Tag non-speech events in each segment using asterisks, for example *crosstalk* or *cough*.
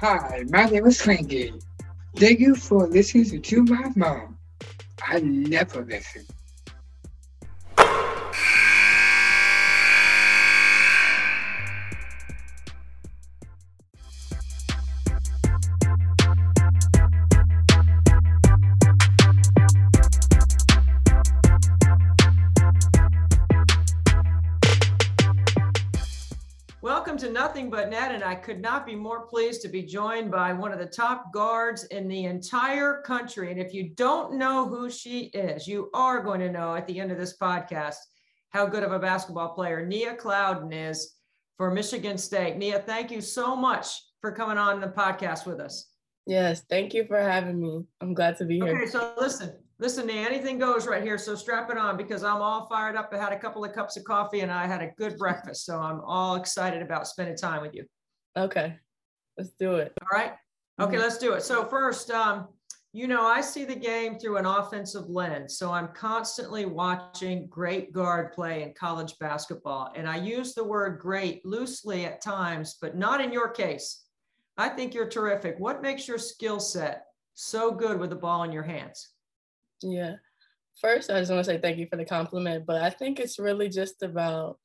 Hi, my name is Frankie. Thank you for listening to my mom. I never listen. Net, and I could not be more pleased to be joined by one of the top guards in the entire country. And if you don't know who she is, you are going to know at the end of this podcast how good of a basketball player Nia Clouden is for Michigan State. Nia, thank you so much for coming on the podcast with us. Yes, thank you for having me. I'm glad to be here. Okay, so listen, listen, Nia, anything goes right here. So strap it on because I'm all fired up. I had a couple of cups of coffee and I had a good breakfast. So I'm all excited about spending time with you. Okay, let's do it. All right. Okay, mm-hmm. let's do it. So first, um, you know, I see the game through an offensive lens. So I'm constantly watching great guard play in college basketball. And I use the word great loosely at times, but not in your case. I think you're terrific. What makes your skill set so good with the ball in your hands? Yeah. First, I just want to say thank you for the compliment, but I think it's really just about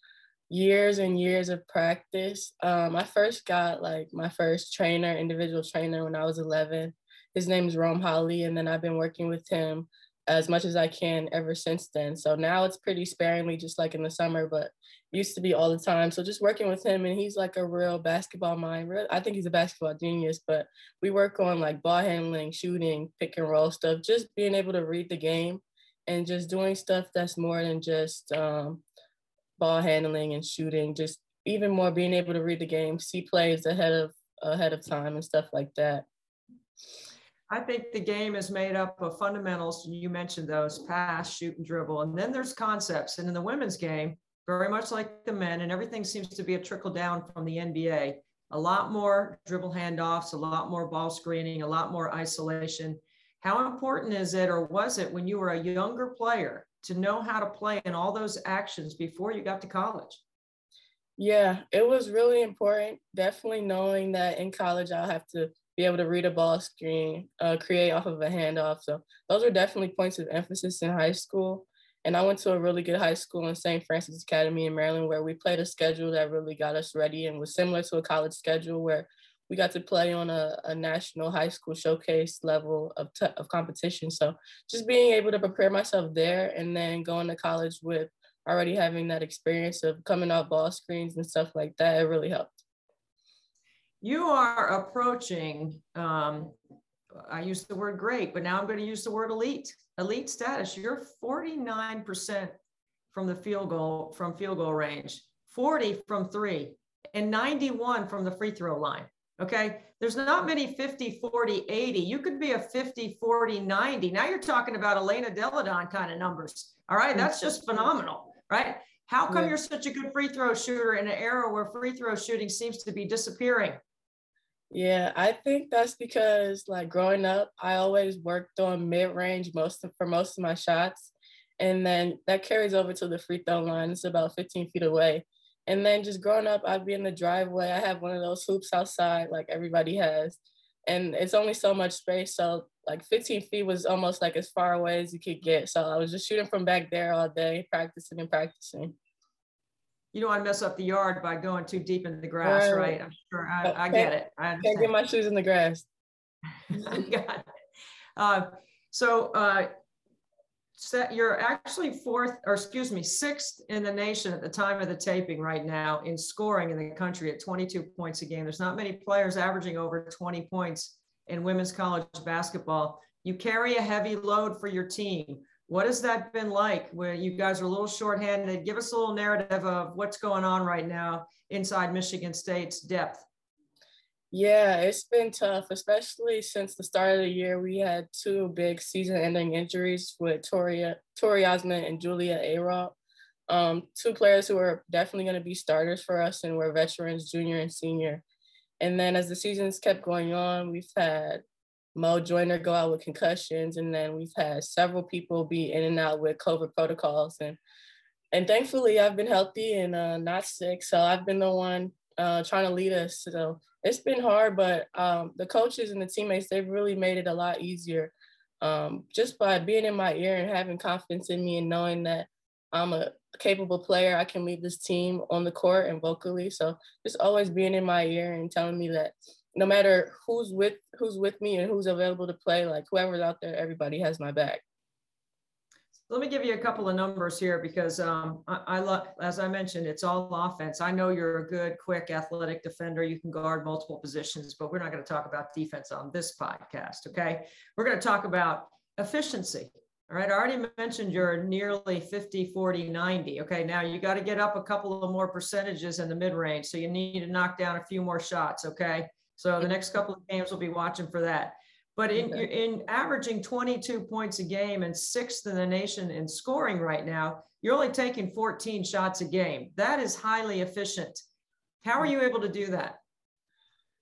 years and years of practice. Um, I first got like my first trainer, individual trainer, when I was 11. His name is Rome Holly, and then I've been working with him as much as I can ever since then. So now it's pretty sparingly, just like in the summer, but used to be all the time. So just working with him, and he's like a real basketball mind. I think he's a basketball genius, but we work on like ball handling, shooting, pick and roll stuff, just being able to read the game and just doing stuff that's more than just um, ball handling and shooting, just even more being able to read the game, see plays ahead of ahead of time and stuff like that. I think the game is made up of fundamentals. You mentioned those pass, shoot, and dribble. And then there's concepts. And in the women's game, very much like the men, and everything seems to be a trickle down from the NBA. A lot more dribble handoffs, a lot more ball screening, a lot more isolation. How important is it, or was it when you were a younger player, to know how to play and all those actions before you got to college? Yeah, it was really important. Definitely knowing that in college I'll have to be able to read a ball screen, uh, create off of a handoff. So those are definitely points of emphasis in high school. And I went to a really good high school in St. Frances Academy in Maryland, where we played a schedule that really got us ready and was similar to a college schedule where we got to play on a, a national high school showcase level of, t- of competition. So just being able to prepare myself there and then going to college with already having that experience of coming off ball screens and stuff like that, it really helped. You are approaching um, i use the word great but now i'm going to use the word elite elite status. You're 49% from the field goal from field goal range 40 from three and 91 from the free throw line okay? There's not many 50 40 80 you could be a 50 40 90 now you're talking about elena delle donne kind of numbers. All right? That's just phenomenal right? How come yeah. you're such a good free throw shooter in an era where free throw shooting seems to be disappearing? Yeah, I think that's because like growing up, I always worked on mid range most of, for most of my shots, and then that carries over to the free throw line. It's about 15 feet away, and then just growing up, I'd be in the driveway. I have one of those hoops outside, like everybody has, and it's only so much space. So like 15 feet was almost like as far away as you could get. So I was just shooting from back there all day, practicing and practicing you don't want to mess up the yard by going too deep in the grass, right? right? I'm sure I, I get it. I can't get my shoes in the grass. *laughs* Got it. Uh, so uh, you're actually fourth, or excuse me, sixth in the nation at the time of the taping right now in scoring in the country at 22 points a game. There's not many players averaging over 20 points in women's college basketball. You carry a heavy load for your team. What has that been like where you guys are a little shorthanded? Give us a little narrative of what's going on right now inside Michigan State's depth. Yeah, it's been tough, especially since the start of the year. We had two big season-ending injuries with Toria, Tory Ozment and Julia Ayrault. Um, two players who are definitely going to be starters for us and were veterans, junior and senior. And then as the seasons kept going on, we've had Mo Joiner go out with concussions, and then we've had several people be in and out with COVID protocols, and and thankfully I've been healthy and uh, not sick, so I've been the one uh, trying to lead us. So it's been hard, but um, the coaches and the teammates, they've really made it a lot easier um, just by being in my ear and having confidence in me and knowing that I'm a capable player. I can lead this team on the court and vocally. So just always being in my ear and telling me that no matter who's with who's with me and who's available to play, like whoever's out there, everybody has my back. Let me give you a couple of numbers here because um, I, I love, as I mentioned, it's all offense. I know you're a good, quick, athletic defender. You can guard multiple positions, but we're not going to talk about defense on this podcast. Okay. We're going to talk about efficiency. All right. I already mentioned you're nearly 50, 40, 90. Okay. Now you got to get up a couple of more percentages in the mid range. So you need to knock down a few more shots. Okay. So the next couple of games we'll be watching for that. But in, okay. in averaging 22 points a game and sixth in the nation in scoring right now, you're only taking 14 shots a game. That is highly efficient. How are you able to do that?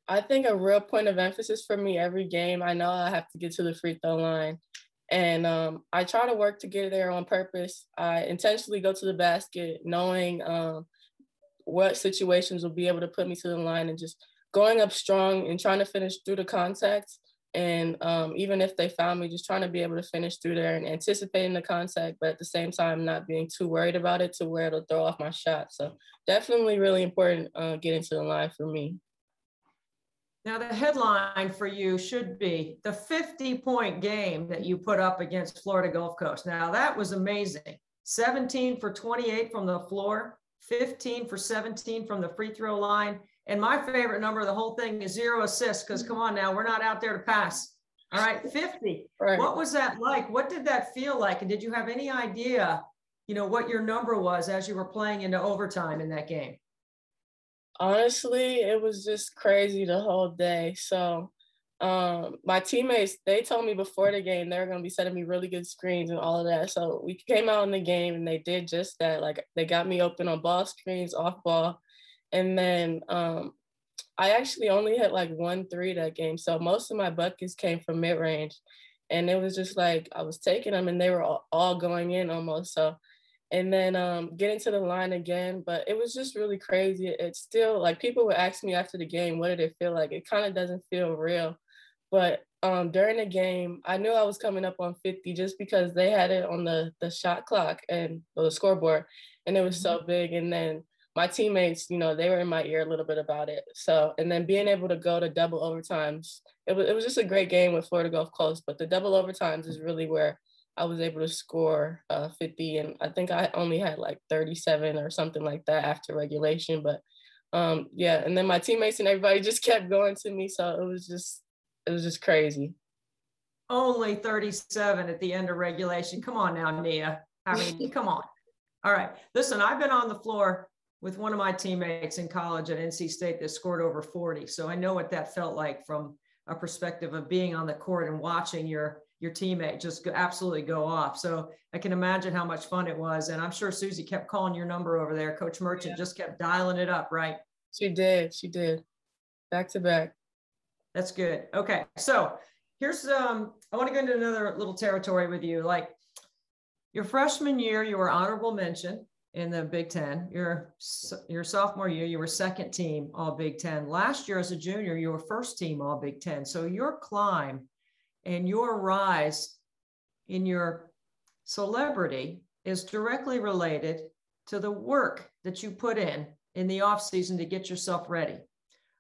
I think a real point of emphasis for me every game, I know I have to get to the free throw line. And um, I try to work to get there on purpose. I intentionally go to the basket knowing um, what situations will be able to put me to the line and just going up strong and trying to finish through the contact and um, even if they found me, just trying to be able to finish through there and anticipating the contact, but at the same time, not being too worried about it to where it'll throw off my shot. So definitely really important uh, getting to the line for me. Now, the headline for you should be the 50 point game that you put up against Florida Gulf Coast. Now, that was amazing 17 for 28 from the floor, 15 for 17 from the free throw line, and my favorite number of the whole thing is zero assists because come on now, we're not out there to pass. All right, 50. Right. What was that like? What did that feel like? And did you have any idea, you know, what your number was as you were playing into overtime in that game? Honestly, it was just crazy the whole day. So um, my teammates, they told me before the game they were gonna be setting me really good screens and all of that. So we came out in the game and they did just that. Like they got me open on ball screens, off ball and then um, I actually only hit like one three that game. So most of my buckets came from mid range. And it was just like I was taking them and they were all, all going in almost. So, and then um, getting to the line again. But it was just really crazy. It's still like people would ask me after the game, what did it feel like? It kind of doesn't feel real. But um, during the game, I knew I was coming up on 50 just because they had it on the, the shot clock and the scoreboard. And it was so mm-hmm. big. And then my teammates, you know, they were in my ear a little bit about it. So, and then being able to go to double overtimes, it was, it was just a great game with Florida Gulf Coast, but the double overtimes is really where I was able to score uh, 50. And I think I only had like 37 or something like that after regulation. But um, yeah, and then my teammates and everybody *laughs* just kept going to me. So it was just, it was just crazy. Only 37 at the end of regulation. Come on now, Nia. I mean, *laughs* come on. All right. Listen, I've been on the floor with one of my teammates in college at NC State that scored over 40. So I know what that felt like from a perspective of being on the court and watching your your teammate just go, absolutely go off. So I can imagine how much fun it was. And I'm sure Suzy kept calling your number over there. Coach Merchant yeah. just kept dialing it up, right? She did. She did. Back to back. That's good. Okay. So here's um I want to go into another little territory with you. Like your freshman year, you were honorable mention in the Big Ten. Your your sophomore year, you were second team All Big Ten. Last year, as a junior, you were first team All Big Ten. So your climb and your rise in your celebrity is directly related to the work that you put in in the off season to get yourself ready.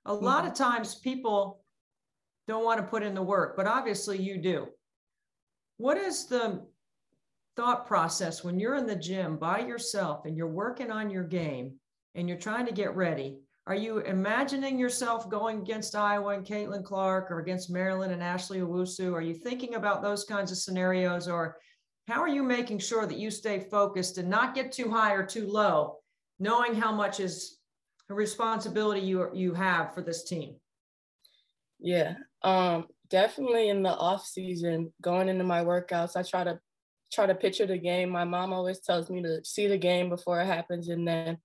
A mm-hmm. lot of times, people don't want to put in the work, but obviously you do. What is the thought process when you're in the gym by yourself and you're working on your game and you're trying to get ready? Are you imagining yourself going against Iowa and Caitlin Clark or against Maryland and Ashley Owusu? Are you thinking about those kinds of scenarios? Or how are you making sure that you stay focused and not get too high or too low, knowing how much is a responsibility you, you have for this team? Yeah, um, definitely in the off season, going into my workouts, I try to try to picture the game. My mom always tells me to see the game before it happens and then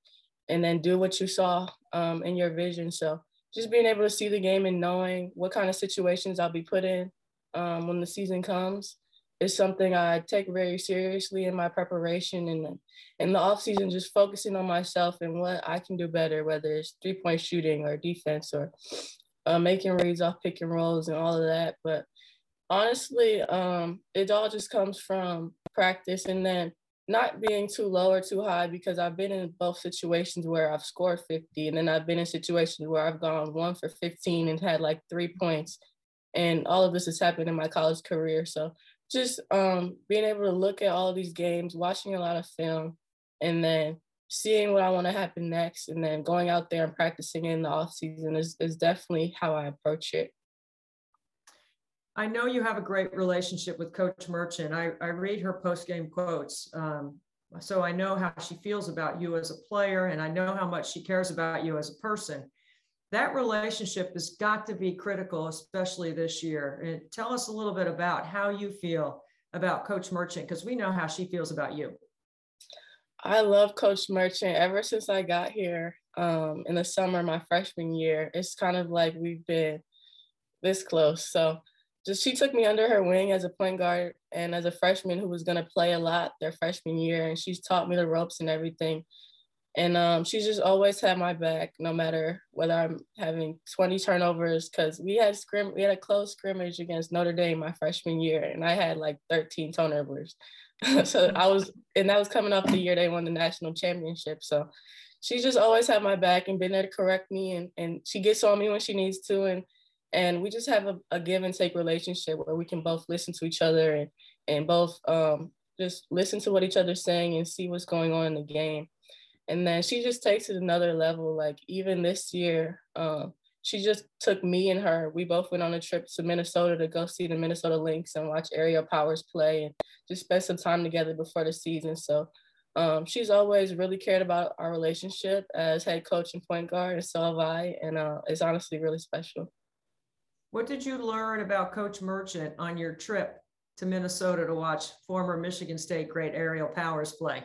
and then do what you saw um, in your vision. So just being able to see the game and knowing what kind of situations I'll be put in um, when the season comes is something I take very seriously in my preparation and in the off season, just focusing on myself and what I can do better, whether it's three point shooting or defense or uh, making reads off pick and rolls and all of that. But honestly, um, it all just comes from practice and then not being too low or too high because I've been in both situations where I've scored 50 and then I've been in situations where I've gone one for 15 and had like three points. And all of this has happened in my college career. So just um, being able to look at all these games, watching a lot of film, and then seeing what I want to happen next, and then going out there and practicing in the off season is, is definitely how I approach it. I know you have a great relationship with Coach Merchant. I, I read her post game quotes. Um, so I know how she feels about you as a player, and I know how much she cares about you as a person. That relationship has got to be critical, especially this year. And tell us a little bit about how you feel about Coach Merchant, because we know how she feels about you. I love Coach Merchant ever since I got here um, in the summer, my freshman year. It's kind of like we've been this close. So just she took me under her wing as a point guard and as a freshman who was going to play a lot their freshman year and she's taught me the ropes and everything. And um, she's just always had my back no matter whether i'm having 20 turnovers because we had scrim we had a close scrimmage against notre dame my freshman year and i had like 13 turnovers. *laughs* So i was and that was coming off the year they won the national championship. So she's just always had my back and been there to correct me and, and she gets on me when she needs to and and we just have a, a, give and take relationship where we can both listen to each other and and both um, just listen to what each other's saying and see what's going on in the game. And then she just takes it another level like even this year um, she just took me and her. We both went on a trip to minnesota to go see the minnesota lynx and watch aerial powers play and just spend some time together before the season. So um, she's always really cared about our relationship as head coach and point guard and so have i and uh, it's honestly really special what did you learn about Coach Merchant on your trip to Minnesota to watch former Michigan State great Aerial Powers play?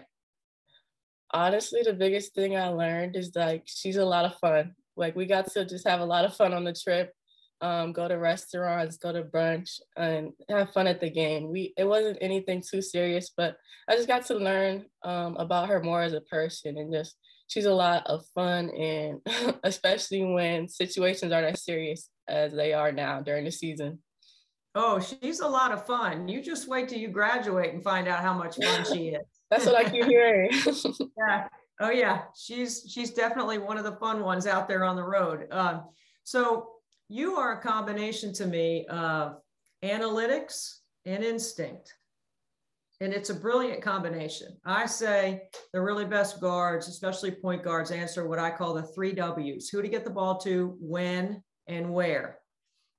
Honestly, the biggest thing I learned is like she's a lot of fun. Like we got to just have a lot of fun on the trip. Um, go to restaurants, go to brunch, and have fun at the game. We it wasn't anything too serious, but I just got to learn um, about her more as a person, and just she's a lot of fun, and *laughs* especially when situations aren't as serious as they are now during the season. Oh, she's a lot of fun. You just wait till you graduate and find out how much fun she *laughs* is. That's what I keep hearing. *laughs* yeah. Oh yeah. She's she's definitely one of the fun ones out there on the road. Um, so you are a combination to me of analytics and instinct. And it's a brilliant combination. I say the really best guards, especially point guards, answer what I call the three W's who to get the ball to, when, and where.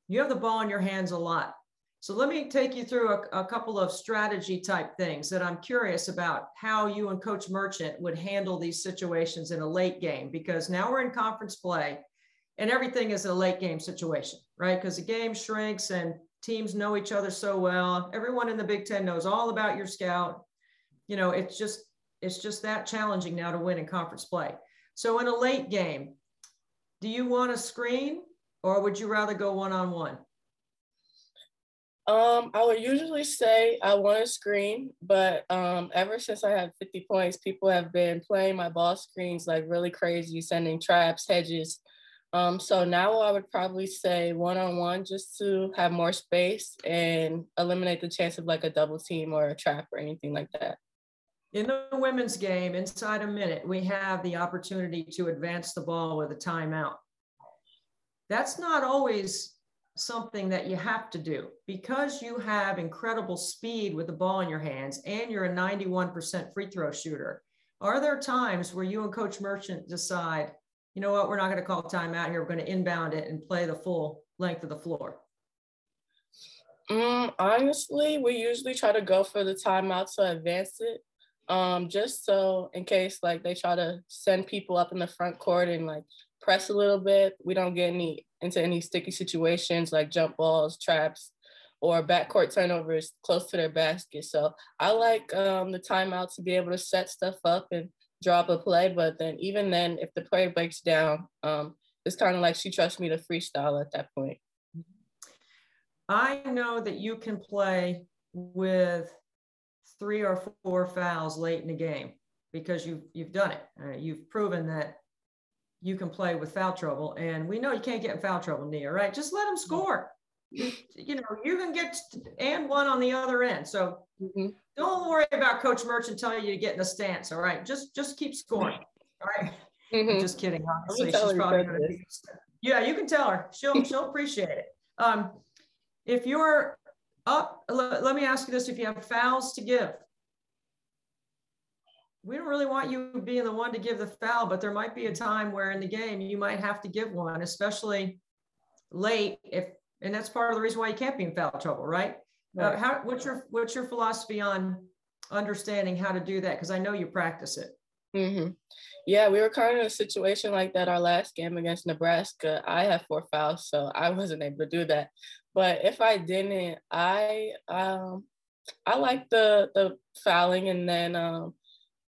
You have the ball in your hands a lot. So let me take you through a, a, couple of strategy type things that I'm curious about how you and Coach Merchant would handle these situations in a late game, because now we're in conference play and everything is a late game situation, right? Because the game shrinks and teams know each other so well. Everyone in the Big Ten knows all about your scout. You know, it's just it's just that challenging now to win in conference play. So in a late game, do you want to screen or would you rather go one on one? Um, I would usually say I want to screen, but um, ever since I had 50 points, people have been playing my ball screens like really crazy, sending traps, hedges. Um, so now I would probably say one on one just to have more space and eliminate the chance of like a double team or a trap or anything like that. In the women's game, inside a minute, we have the opportunity to advance the ball with a timeout that's not always something that you have to do because you have incredible speed with the ball in your hands and you're a 91% free throw shooter. Are there times where you and Coach Merchant decide, you know what, we're not going to call timeout here, we're going to inbound it and play the full length of the floor? Mm, honestly, we usually try to go for the timeout to advance it. Um, just so in case like they try to send people up in the front court and like press a little bit. We don't get any into any sticky situations like jump balls, traps, or backcourt turnovers close to their basket. So I like um, the timeout to be able to set stuff up and drop a play. But then even then, if the play breaks down, um, it's kind of like she trusts me to freestyle at that point. I know that you can play with three or four fouls late in the game because you've you've done it. Uh, you've proven that you can play with foul trouble, and we know you can't get in foul trouble, Nia. Right? Just let them score. You, know, you can get and one on the other end. So mm-hmm. don't worry about Coach Merchant telling you to get in the stance. All right, just just keep scoring. All right? mm-hmm. Just kidding. Honestly, she's probably gonna be, yeah, you can tell her. She'll *laughs* she'll appreciate it. Um, if you're up, let, let me ask you this: If you have fouls to give, we don't really want you being the one to give the foul, but there might be a time where in the game you might have to give one, especially late. If and that's part of the reason why you can't be in foul trouble, right? Uh, right. Uh, how, what's your what's your philosophy on understanding how to do that? Because I know you practice it. Mm-hmm. Yeah, we were kind of in a situation like that our last game against Nebraska. I had four fouls, so I wasn't able to do that. But if I didn't, I um I like the the fouling and then um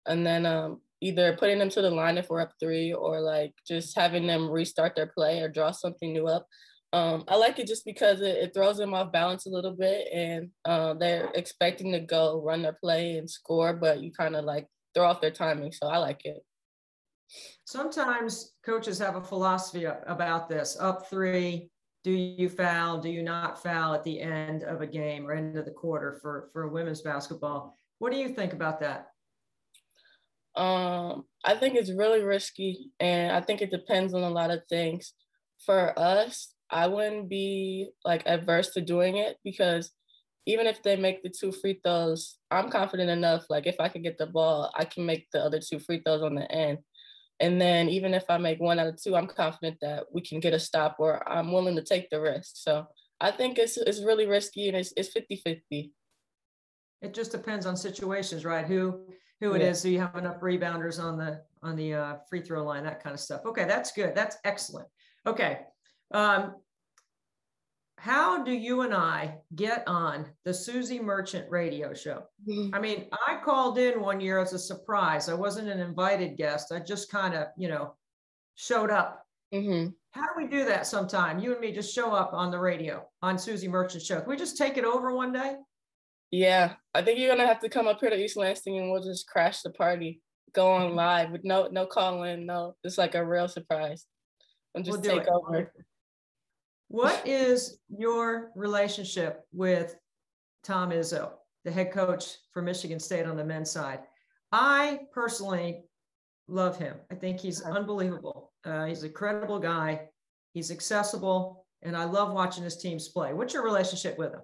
and then um, either putting them to the line if we're up three or like just having them restart their play or draw something new up. Um, I like it just because it, it, throws them off balance a little bit and uh, they're expecting to go run their play and score, but you kind of like throw off their timing. So I like it. Sometimes coaches have a philosophy about this up three. Do you foul? Do you not foul at the end of a game or end of the quarter for, for women's basketball? What do you think about that? Um, I think it's really risky, and I think it depends on a lot of things. For us, I wouldn't be like adverse to doing it because even if they make the two free throws, I'm confident enough. Like if I can get the ball, I can make the other two free throws on the end. And then even if I make one out of two, I'm confident that we can get a stop or I'm willing to take the risk. So I think it's it's really risky and it's it's 50-50. It just depends on situations, right? Who who it yeah. is, so you have enough rebounders on the on the uh, free throw line, that kind of stuff. Okay, that's good. That's excellent. Okay, um, how do you and I get on the Suzy Merchant radio show? Mm-hmm. I mean, I called in one year as a surprise. I wasn't an invited guest. I just kind of, you know, showed up. Mm-hmm. How do we do that sometime? You and me just show up on the radio on Suzy Merchant show. Can we just take it over one day? Yeah, I think you're gonna have to come up here to East Lansing and we'll just crash the party, go on mm-hmm. live with no no calling, no, It's like a real surprise, and just we'll take it. over. What is your relationship with Tom Izzo, the head coach for Michigan State on the men's side? I personally love him. I think he's unbelievable. Uh, he's a credible guy. He's accessible, and I love watching his teams play. What's your relationship with him?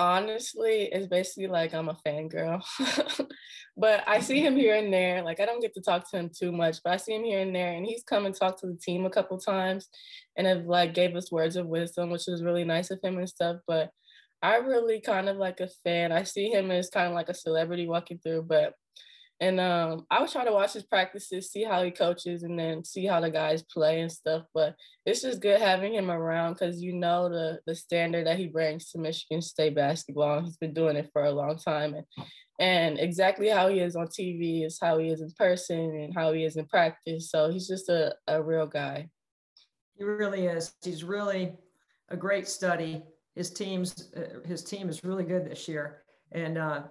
Honestly, it's basically like I'm a fangirl. *laughs* but I see him here and there. Like I don't get to talk to him too much, but I see him here and there. And he's come and talked to the team a couple times and have like gave us words of wisdom, which was really nice of him and stuff. But I really kind of like a fan. I see him as kind of like a celebrity walking through, but and um, I was trying to watch his practices, see how he coaches, and then see how the guys play and stuff. But it's just good having him around because you know the the standard that he brings to Michigan State basketball. He's been doing it for a long time, and and exactly how he is on TV is how he is in person and how he is in practice. So he's just a, a real guy. He really is. He's really a great study. His team's uh, his team is really good this year, and uh,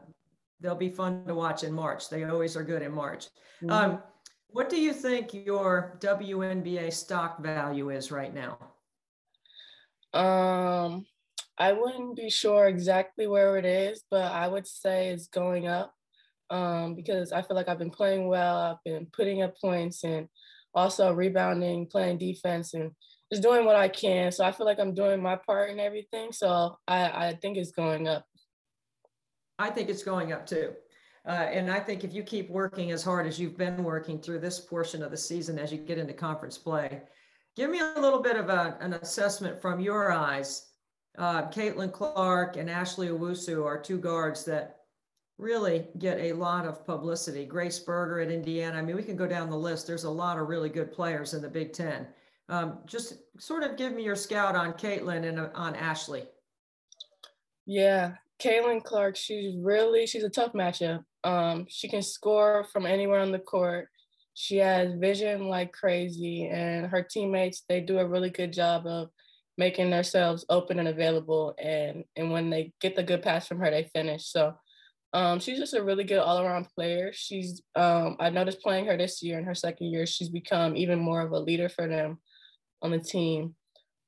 they'll be fun to watch in March. They always are good in March. Mm-hmm. Um, what do you think your WNBA stock value is right now? Um, I wouldn't be sure exactly where it is, but I would say it's going up um, because I feel like I've been playing well. I've been putting up points and also rebounding, playing defense, and just doing what I can. So I feel like I'm doing my part and everything. So I, I think it's going up. I think it's going up too. Uh, and I think if you keep working as hard as you've been working through this portion of the season as you get into conference play, give me a little bit of a, an assessment from your eyes. Uh, Caitlin Clark and Ashley Owusu are two guards that really get a lot of publicity. Grace Berger at Indiana. I mean, we can go down the list. There's a lot of really good players in the Big Ten. Um, just sort of give me your scout on Caitlin and uh, on Ashley. Yeah, Caitlin Clark, she's really she's a tough matchup. Um, she can score from anywhere on the court. She has vision like crazy, and her teammates they do a really good job of making themselves open and available. And and when they get the good pass from her, they finish. So um, she's just a really good all around player. She's um, I noticed playing her this year in her second year, she's become even more of a leader for them on the team.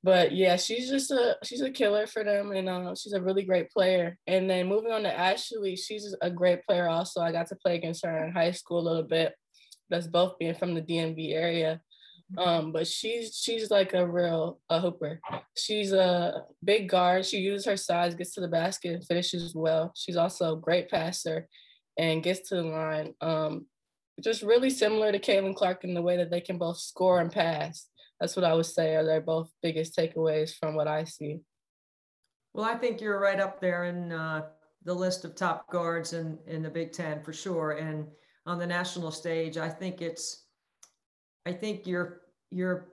But yeah, she's just a she's a killer for them, and uh, she's a really great player. And then moving on to Ashley, she's a great player also. I got to play against her in high school a little bit. That's both being from the DMV area. Um, but she's she's like a real a hooper. She's a big guard. She uses her size, gets to the basket, and finishes well. She's also a great passer, and gets to the line. Um, just really similar to Caitlin Clark in the way that they can both score and pass. That's what I would say are their both biggest takeaways from what I see. Well, I think you're right up there in uh, the list of top guards in in the Big Ten for sure. And on the national stage, I think it's, I think you're you're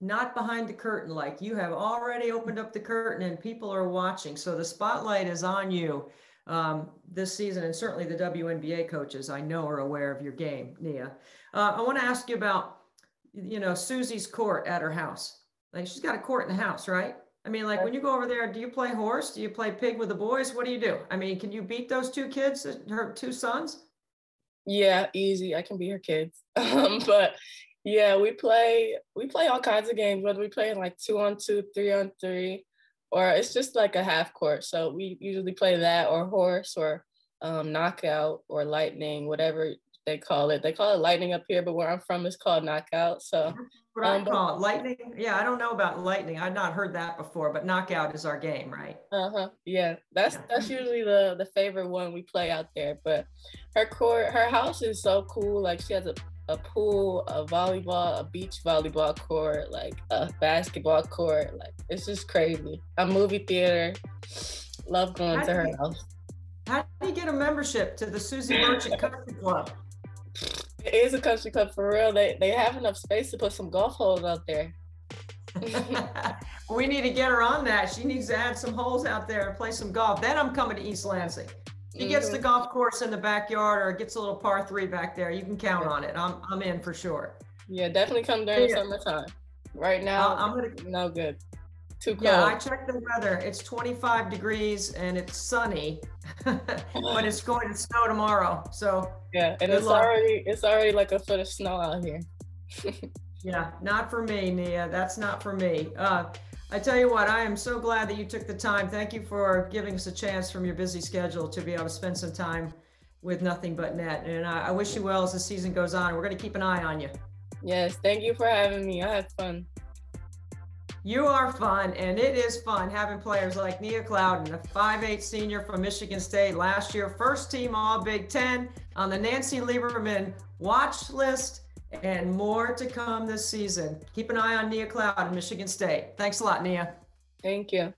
not behind the curtain like you have already opened up the curtain and people are watching so the spotlight is on you um, this season and certainly the WNBA coaches I know are aware of your game Nia uh, I want to ask you about you know Suzy's court at her house. Like she's got a court in the house right? I mean like when you go over there do you play horse? Do you play pig with the boys? What do you do? I mean can you beat those two kids her two sons? Yeah easy. I can beat her kids *laughs* um, but yeah, we play we play all kinds of games, whether we play like two on two, three on three, or it's just like a half court. So we usually play that or horse or um, knockout or lightning, whatever they call it. They call it lightning up here, but where I'm from, it's called knockout. So what um, I call it, lightning. Yeah, I don't know about lightning. I've not heard that before, but knockout is our game, right? Uh huh. Yeah, that's yeah. that's usually the the favorite one we play out there. But her court, her house is so cool. Like she has a a pool, a volleyball, a beach volleyball court, like a basketball court. Like it's just crazy. A movie theater. Love going how to her you, house. How do you get a membership to the Suzy Merchant Country Club? It is a country club for real. They they have enough space to put some golf holes out there. *laughs* we need to get her on that. She needs to add some holes out there and play some golf. Then I'm coming to East Lansing he gets the mm-hmm. golf course in the backyard or gets a little par three back there, you can count on it. I'm I'm in for sure. Yeah, definitely come during yeah. summertime. Right now, I'm gonna no good. Too cold. Yeah, I checked the weather. It's 25 degrees and it's sunny, *laughs* but it's going to snow tomorrow. So yeah, and it's luck. already it's already like a foot of snow out here. *laughs* yeah, not for me, Nia. That's not for me. Uh, I tell you what, I am so glad that you took the time. Thank you for giving us a chance from your busy schedule to be able to spend some time with nothing but net. And I, I wish you well as the season goes on. We're going to keep an eye on you. Yes, thank you for having me. I had fun. You are fun, and it is fun having players like Nia Clouden, a 5'8 senior from Michigan State last year, first team All Big Ten on the Nancy Lieberman watch list and more to come this season. Keep an eye on Nia Clouden Michigan State. Thanks a lot, Nia. Thank you.